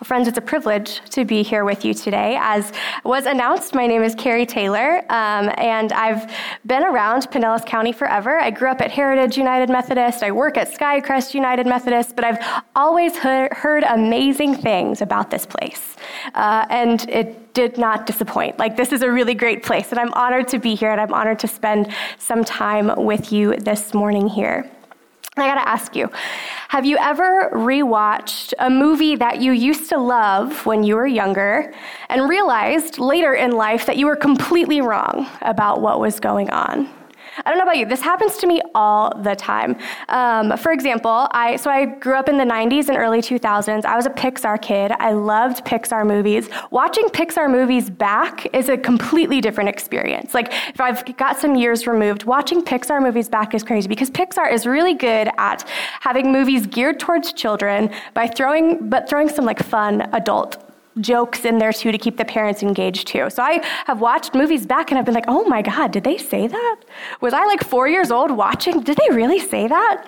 Well, friends, it's a privilege to be here with you today. As was announced, my name is Carey Taylor, um, and I've been around Pinellas County forever. I grew up at Heritage United Methodist, I work at Skycrest United Methodist, but I've always heard, heard amazing things about this place. Uh, and it did not disappoint. Like, this is a really great place, and I'm honored to be here, and I'm honored to spend some time with you this morning here. I gotta ask you, have you ever rewatched a movie that you used to love when you were younger and realized later in life that you were completely wrong about what was going on? I don't know about you, this happens to me all the time. Um, for example, I, so I grew up in the 90s and early 2000s. I was a Pixar kid. I loved Pixar movies. Watching Pixar movies back is a completely different experience. Like, if I've got some years removed, watching Pixar movies back is crazy because Pixar is really good at having movies geared towards children by throwing, but throwing some like fun adult jokes in there too to keep the parents engaged too. So I have watched movies back and I've been like, oh my God, did they say that? Was I like four years old watching? Did they really say that?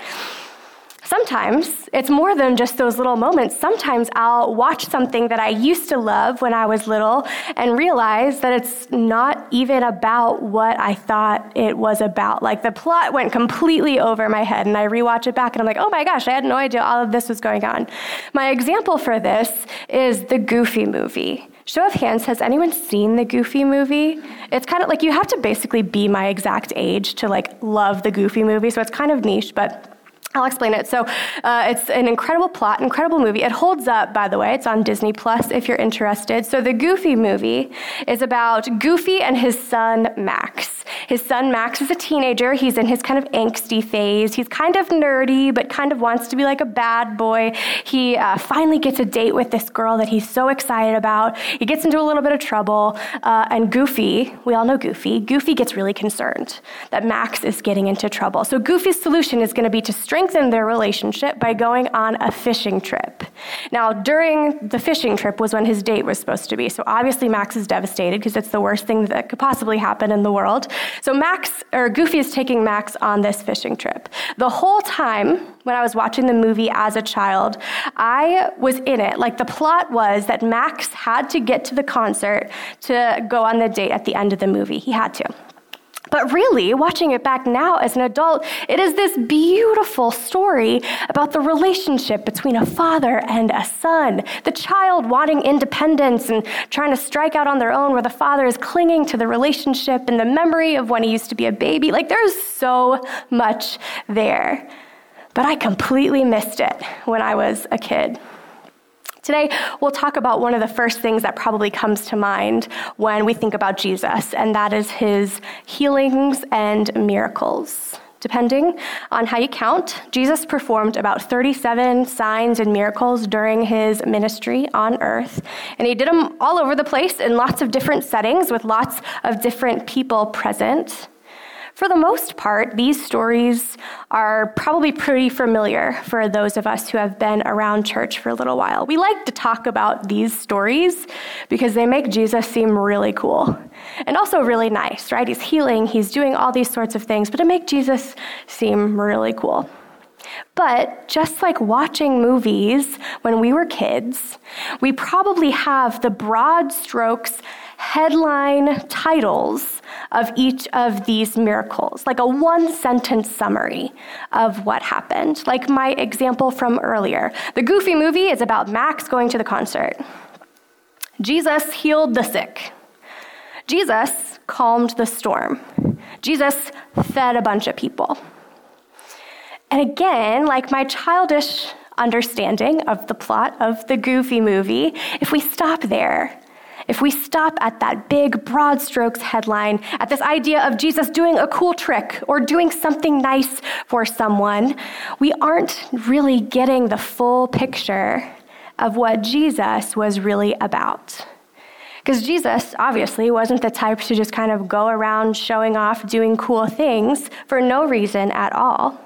Sometimes it's more than just those little moments. Sometimes I'll watch something that I used to love when I was little and realize that it's not even about what I thought it was about. Like the plot went completely over my head, and I rewatch it back and I'm like, oh my gosh, I had no idea all of this was going on. My example for this is the Goofy movie. Show of hands, has anyone seen the Goofy movie? It's kind of like you have to basically be my exact age to like love the Goofy movie, so it's kind of niche, but I'll explain it. So, uh, it's an incredible plot, incredible movie. It holds up, by the way. It's on Disney Plus if you're interested. So, the Goofy movie is about Goofy and his son Max. His son Max is a teenager. He's in his kind of angsty phase. He's kind of nerdy, but kind of wants to be like a bad boy. He uh, finally gets a date with this girl that he's so excited about. He gets into a little bit of trouble, uh, and Goofy, we all know Goofy, Goofy gets really concerned that Max is getting into trouble. So, Goofy's solution is going to be to strengthen their relationship by going on a fishing trip. Now, during the fishing trip was when his date was supposed to be. So obviously, Max is devastated because it's the worst thing that could possibly happen in the world. So Max, or Goofy, is taking Max on this fishing trip. The whole time when I was watching the movie as a child, I was in it. Like the plot was that Max had to get to the concert to go on the date at the end of the movie. He had to. But really, watching it back now as an adult, it is this beautiful story about the relationship between a father and a son. The child wanting independence and trying to strike out on their own, where the father is clinging to the relationship and the memory of when he used to be a baby. Like, there's so much there. But I completely missed it when I was a kid. Today, we'll talk about one of the first things that probably comes to mind when we think about Jesus, and that is his healings and miracles. Depending on how you count, Jesus performed about 37 signs and miracles during his ministry on earth. And he did them all over the place in lots of different settings with lots of different people present. For the most part, these stories are probably pretty familiar for those of us who have been around church for a little while. We like to talk about these stories because they make Jesus seem really cool and also really nice, right? He's healing, he's doing all these sorts of things, but it makes Jesus seem really cool. But just like watching movies when we were kids, we probably have the broad strokes headline titles of each of these miracles, like a one sentence summary of what happened. Like my example from earlier. The Goofy movie is about Max going to the concert. Jesus healed the sick. Jesus calmed the storm. Jesus fed a bunch of people. And again, like my childish understanding of the plot of the Goofy movie, if we stop there, if we stop at that big, broad strokes headline, at this idea of Jesus doing a cool trick or doing something nice for someone, we aren't really getting the full picture of what Jesus was really about. Because Jesus obviously wasn't the type to just kind of go around showing off, doing cool things for no reason at all.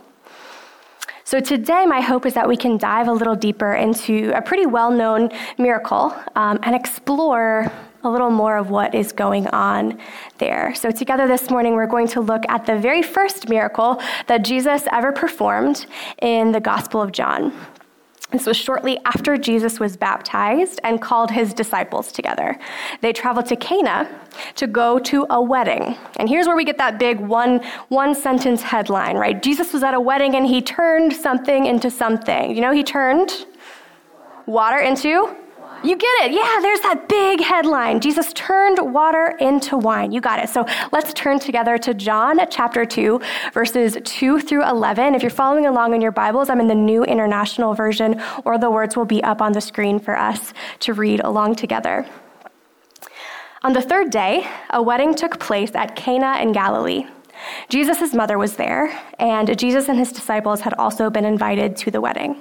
So today, my hope is that we can dive a little deeper into a pretty well known miracle um, and explore a little more of what is going on there. So, together this morning, we're going to look at the very first miracle that Jesus ever performed in the Gospel of John. This was shortly after Jesus was baptized and called his disciples together. They traveled to Cana to go to a wedding. And here's where we get that big one, one sentence headline, right? Jesus was at a wedding and he turned something into something. You know, he turned water into you get it. Yeah, there's that big headline. Jesus turned water into wine. You got it. So let's turn together to John chapter 2, verses 2 through 11. If you're following along in your Bibles, I'm in the New International Version, or the words will be up on the screen for us to read along together. On the third day, a wedding took place at Cana in Galilee. Jesus' mother was there, and Jesus and his disciples had also been invited to the wedding.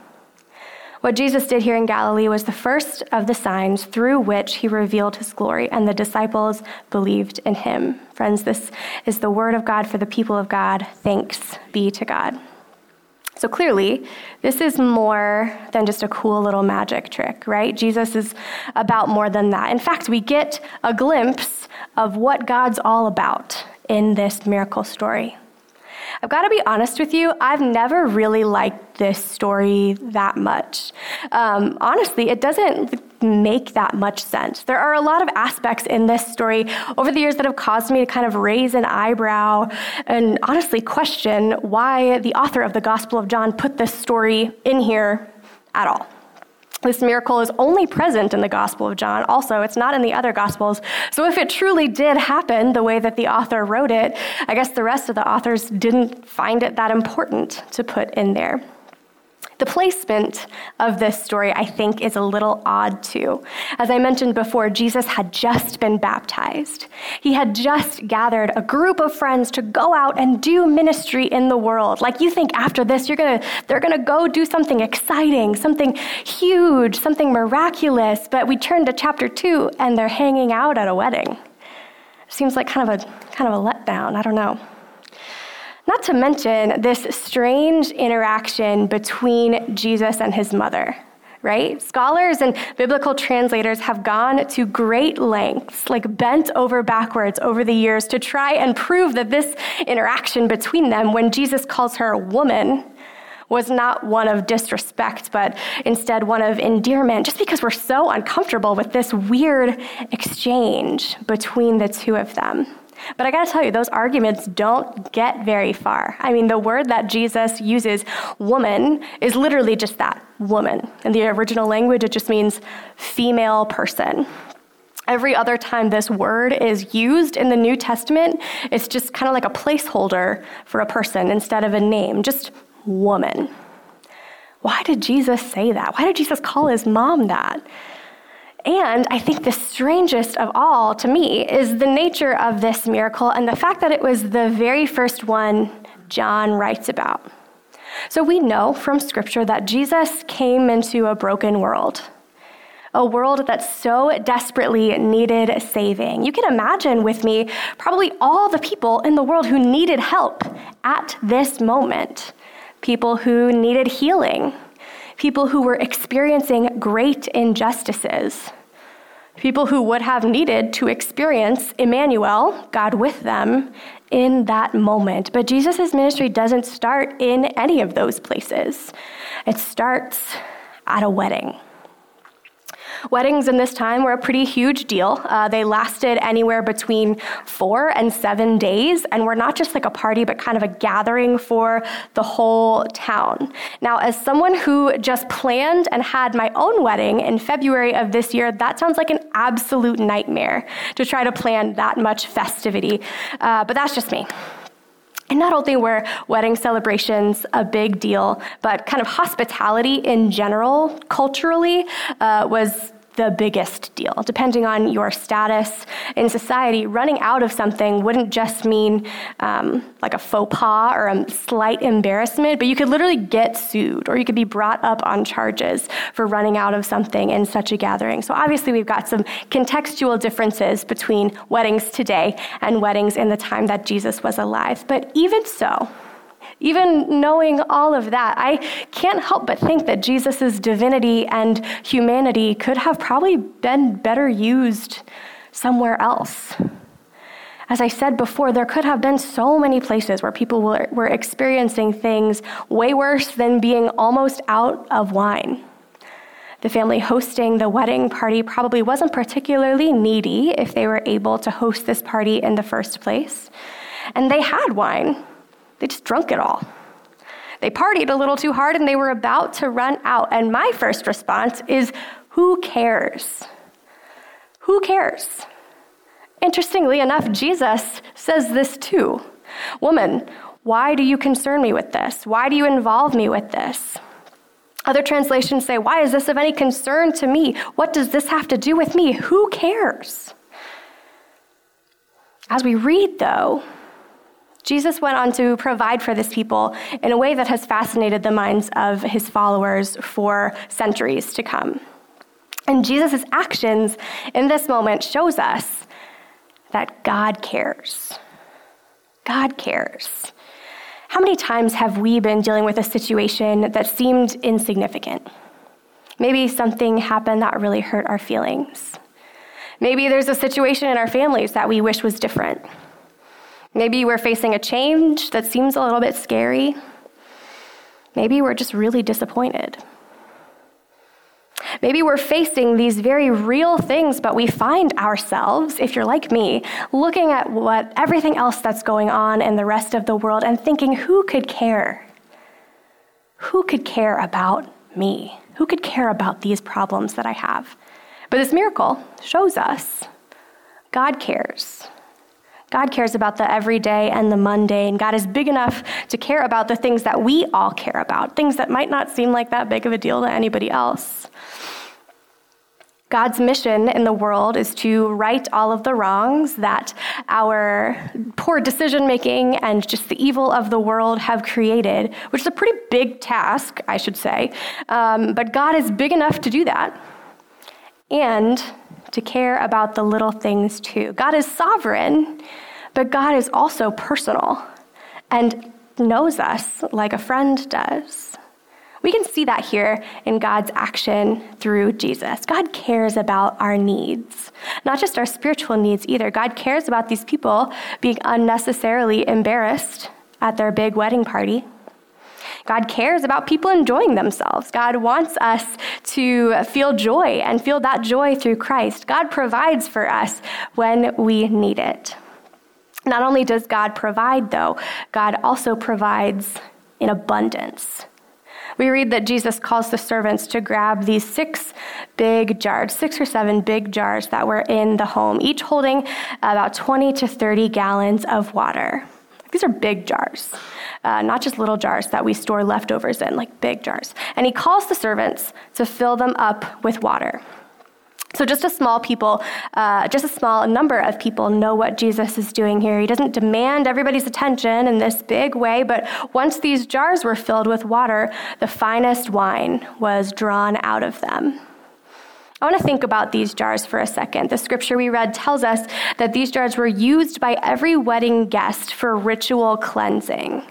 What Jesus did here in Galilee was the first of the signs through which he revealed his glory, and the disciples believed in him. Friends, this is the word of God for the people of God. Thanks be to God. So clearly, this is more than just a cool little magic trick, right? Jesus is about more than that. In fact, we get a glimpse of what God's all about in this miracle story. I've got to be honest with you, I've never really liked this story that much. Um, honestly, it doesn't make that much sense. There are a lot of aspects in this story over the years that have caused me to kind of raise an eyebrow and honestly question why the author of the Gospel of John put this story in here at all. This miracle is only present in the Gospel of John. Also, it's not in the other Gospels. So, if it truly did happen the way that the author wrote it, I guess the rest of the authors didn't find it that important to put in there. The placement of this story, I think, is a little odd too. As I mentioned before, Jesus had just been baptized. He had just gathered a group of friends to go out and do ministry in the world. Like you think after this, you're gonna, they're gonna go do something exciting, something huge, something miraculous. But we turn to chapter two and they're hanging out at a wedding. Seems like kind of a kind of a letdown. I don't know. Not to mention this strange interaction between Jesus and his mother, right? Scholars and biblical translators have gone to great lengths, like bent over backwards over the years, to try and prove that this interaction between them, when Jesus calls her woman, was not one of disrespect, but instead one of endearment, just because we're so uncomfortable with this weird exchange between the two of them. But I gotta tell you, those arguments don't get very far. I mean, the word that Jesus uses, woman, is literally just that woman. In the original language, it just means female person. Every other time this word is used in the New Testament, it's just kind of like a placeholder for a person instead of a name, just woman. Why did Jesus say that? Why did Jesus call his mom that? And I think the strangest of all to me is the nature of this miracle and the fact that it was the very first one John writes about. So we know from Scripture that Jesus came into a broken world, a world that so desperately needed saving. You can imagine with me probably all the people in the world who needed help at this moment people who needed healing people who were experiencing great injustices, people who would have needed to experience Emmanuel, God with them, in that moment. But Jesus' ministry doesn't start in any of those places, it starts at a wedding. Weddings in this time were a pretty huge deal. Uh, they lasted anywhere between four and seven days and were not just like a party, but kind of a gathering for the whole town. Now, as someone who just planned and had my own wedding in February of this year, that sounds like an absolute nightmare to try to plan that much festivity. Uh, but that's just me. And not only were wedding celebrations a big deal, but kind of hospitality in general, culturally, uh, was the biggest deal. Depending on your status in society, running out of something wouldn't just mean um, like a faux pas or a slight embarrassment, but you could literally get sued or you could be brought up on charges for running out of something in such a gathering. So obviously, we've got some contextual differences between weddings today and weddings in the time that Jesus was alive. But even so, even knowing all of that, I can't help but think that Jesus' divinity and humanity could have probably been better used somewhere else. As I said before, there could have been so many places where people were, were experiencing things way worse than being almost out of wine. The family hosting the wedding party probably wasn't particularly needy if they were able to host this party in the first place. And they had wine, they just drunk it all. They partied a little too hard and they were about to run out. And my first response is, Who cares? Who cares? Interestingly enough, Jesus says this too Woman, why do you concern me with this? Why do you involve me with this? Other translations say, Why is this of any concern to me? What does this have to do with me? Who cares? As we read, though, Jesus went on to provide for this people in a way that has fascinated the minds of his followers for centuries to come. And Jesus' actions in this moment shows us that God cares. God cares. How many times have we been dealing with a situation that seemed insignificant? Maybe something happened that really hurt our feelings. Maybe there's a situation in our families that we wish was different. Maybe we're facing a change that seems a little bit scary. Maybe we're just really disappointed. Maybe we're facing these very real things, but we find ourselves, if you're like me, looking at what everything else that's going on in the rest of the world and thinking, who could care? Who could care about me? Who could care about these problems that I have? But this miracle shows us God cares. God cares about the everyday and the mundane. God is big enough to care about the things that we all care about, things that might not seem like that big of a deal to anybody else. God's mission in the world is to right all of the wrongs that our poor decision making and just the evil of the world have created, which is a pretty big task, I should say. Um, but God is big enough to do that. And to care about the little things too. God is sovereign, but God is also personal and knows us like a friend does. We can see that here in God's action through Jesus. God cares about our needs, not just our spiritual needs either. God cares about these people being unnecessarily embarrassed at their big wedding party. God cares about people enjoying themselves. God wants us to feel joy and feel that joy through Christ. God provides for us when we need it. Not only does God provide, though, God also provides in abundance. We read that Jesus calls the servants to grab these six big jars, six or seven big jars that were in the home, each holding about 20 to 30 gallons of water. These are big jars, uh, not just little jars that we store leftovers in, like big jars. And he calls the servants to fill them up with water. So, just a small people, uh, just a small number of people know what Jesus is doing here. He doesn't demand everybody's attention in this big way, but once these jars were filled with water, the finest wine was drawn out of them. I want to think about these jars for a second. The scripture we read tells us that these jars were used by every wedding guest for ritual cleansing.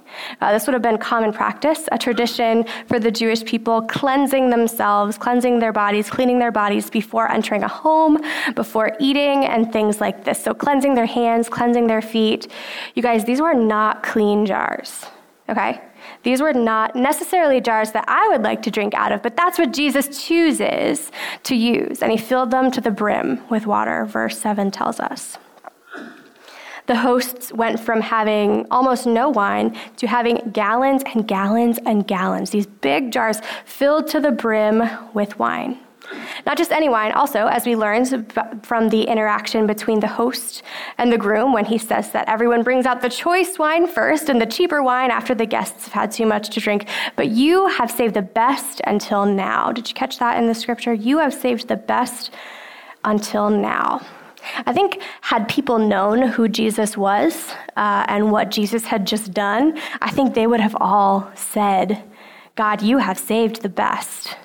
Uh, this would have been common practice, a tradition for the Jewish people cleansing themselves, cleansing their bodies, cleaning their bodies before entering a home, before eating, and things like this. So, cleansing their hands, cleansing their feet. You guys, these were not clean jars, okay? These were not necessarily jars that I would like to drink out of, but that's what Jesus chooses to use. And he filled them to the brim with water, verse 7 tells us. The hosts went from having almost no wine to having gallons and gallons and gallons, these big jars filled to the brim with wine. Not just any wine, also, as we learned from the interaction between the host and the groom when he says that everyone brings out the choice wine first and the cheaper wine after the guests have had too much to drink. But you have saved the best until now. Did you catch that in the scripture? You have saved the best until now. I think, had people known who Jesus was uh, and what Jesus had just done, I think they would have all said, God, you have saved the best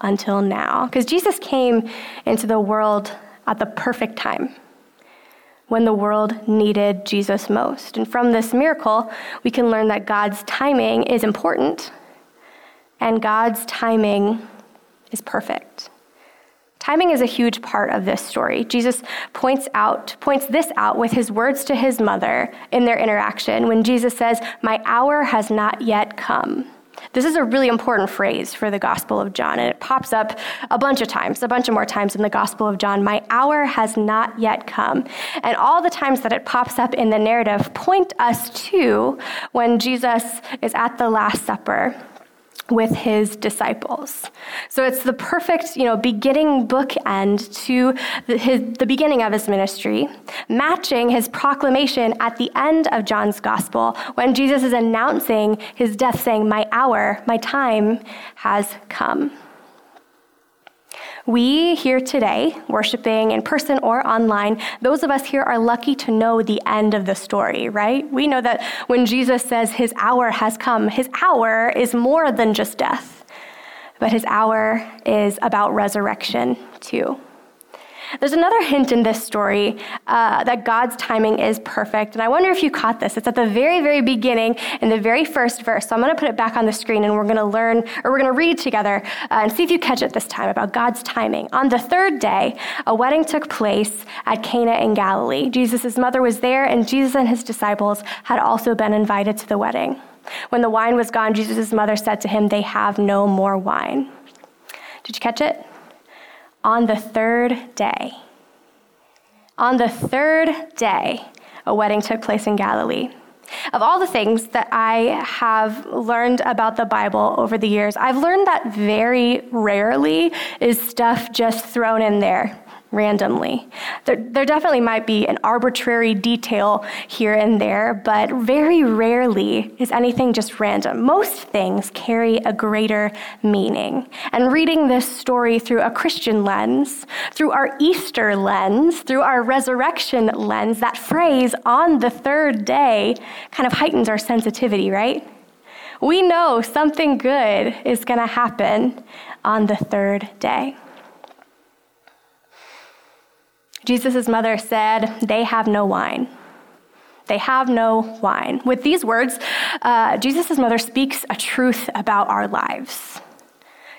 until now. Because Jesus came into the world at the perfect time when the world needed Jesus most. And from this miracle, we can learn that God's timing is important and God's timing is perfect. Timing is a huge part of this story. Jesus points out points this out with his words to his mother in their interaction when Jesus says, "My hour has not yet come." This is a really important phrase for the Gospel of John, and it pops up a bunch of times, a bunch of more times in the Gospel of John. My hour has not yet come. And all the times that it pops up in the narrative point us to when Jesus is at the Last Supper with his disciples. So it's the perfect, you know, beginning bookend to the, his, the beginning of his ministry, matching his proclamation at the end of John's gospel when Jesus is announcing his death, saying, My hour, my time has come. We here today, worshiping in person or online, those of us here are lucky to know the end of the story, right? We know that when Jesus says his hour has come, his hour is more than just death, but his hour is about resurrection too. There's another hint in this story uh, that God's timing is perfect. And I wonder if you caught this. It's at the very, very beginning in the very first verse. So I'm going to put it back on the screen and we're going to learn, or we're going to read together uh, and see if you catch it this time about God's timing. On the third day, a wedding took place at Cana in Galilee. Jesus' mother was there, and Jesus and his disciples had also been invited to the wedding. When the wine was gone, Jesus' mother said to him, They have no more wine. Did you catch it? On the third day. On the third day, a wedding took place in Galilee. Of all the things that I have learned about the Bible over the years, I've learned that very rarely is stuff just thrown in there randomly. There, there definitely might be an arbitrary detail here and there, but very rarely is anything just random. Most things carry a greater meaning. And reading this story through a Christian lens, through our Easter lens, through our resurrection lens, that phrase on the third day kind of heightens our sensitivity, right? We know something good is going to happen on the third day. Jesus' mother said, They have no wine. They have no wine. With these words, uh, Jesus' mother speaks a truth about our lives,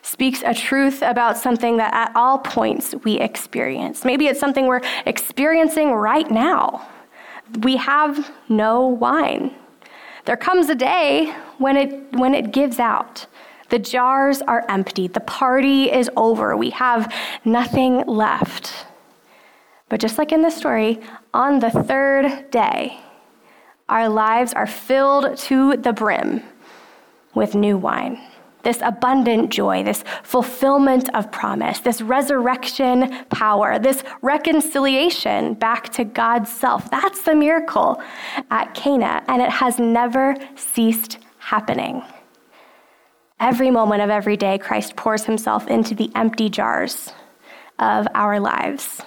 speaks a truth about something that at all points we experience. Maybe it's something we're experiencing right now. We have no wine. There comes a day when it, when it gives out. The jars are empty. The party is over. We have nothing left. But just like in the story, on the third day, our lives are filled to the brim with new wine. This abundant joy, this fulfillment of promise, this resurrection power, this reconciliation back to God's self. That's the miracle at Cana, and it has never ceased happening. Every moment of every day, Christ pours himself into the empty jars of our lives.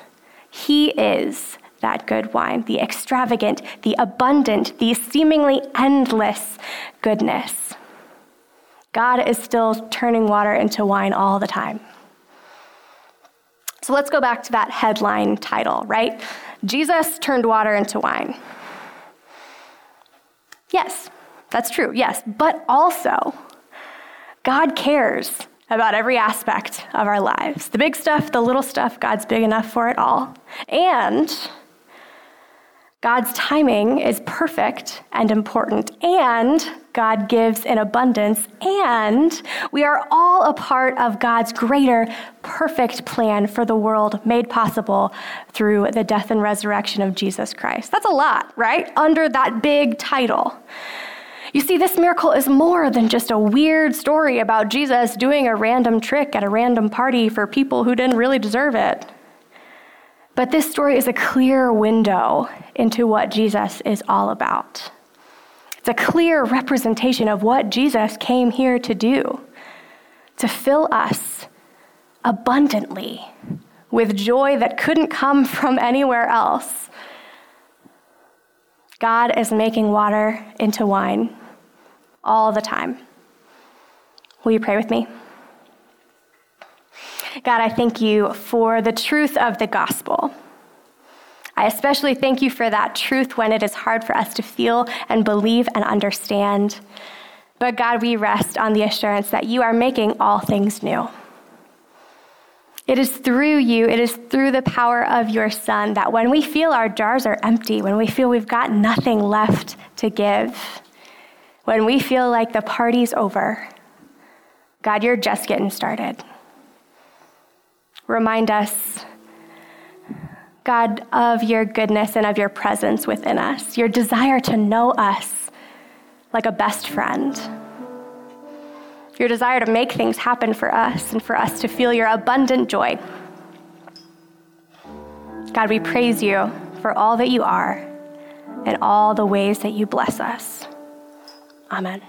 He is that good wine, the extravagant, the abundant, the seemingly endless goodness. God is still turning water into wine all the time. So let's go back to that headline title, right? Jesus turned water into wine. Yes, that's true, yes. But also, God cares about every aspect of our lives the big stuff, the little stuff, God's big enough for it all. And God's timing is perfect and important, and God gives in abundance, and we are all a part of God's greater, perfect plan for the world made possible through the death and resurrection of Jesus Christ. That's a lot, right? Under that big title. You see, this miracle is more than just a weird story about Jesus doing a random trick at a random party for people who didn't really deserve it. But this story is a clear window into what Jesus is all about. It's a clear representation of what Jesus came here to do to fill us abundantly with joy that couldn't come from anywhere else. God is making water into wine all the time. Will you pray with me? God, I thank you for the truth of the gospel. I especially thank you for that truth when it is hard for us to feel and believe and understand. But God, we rest on the assurance that you are making all things new. It is through you, it is through the power of your Son that when we feel our jars are empty, when we feel we've got nothing left to give, when we feel like the party's over, God, you're just getting started. Remind us, God, of your goodness and of your presence within us, your desire to know us like a best friend, your desire to make things happen for us and for us to feel your abundant joy. God, we praise you for all that you are and all the ways that you bless us. Amen.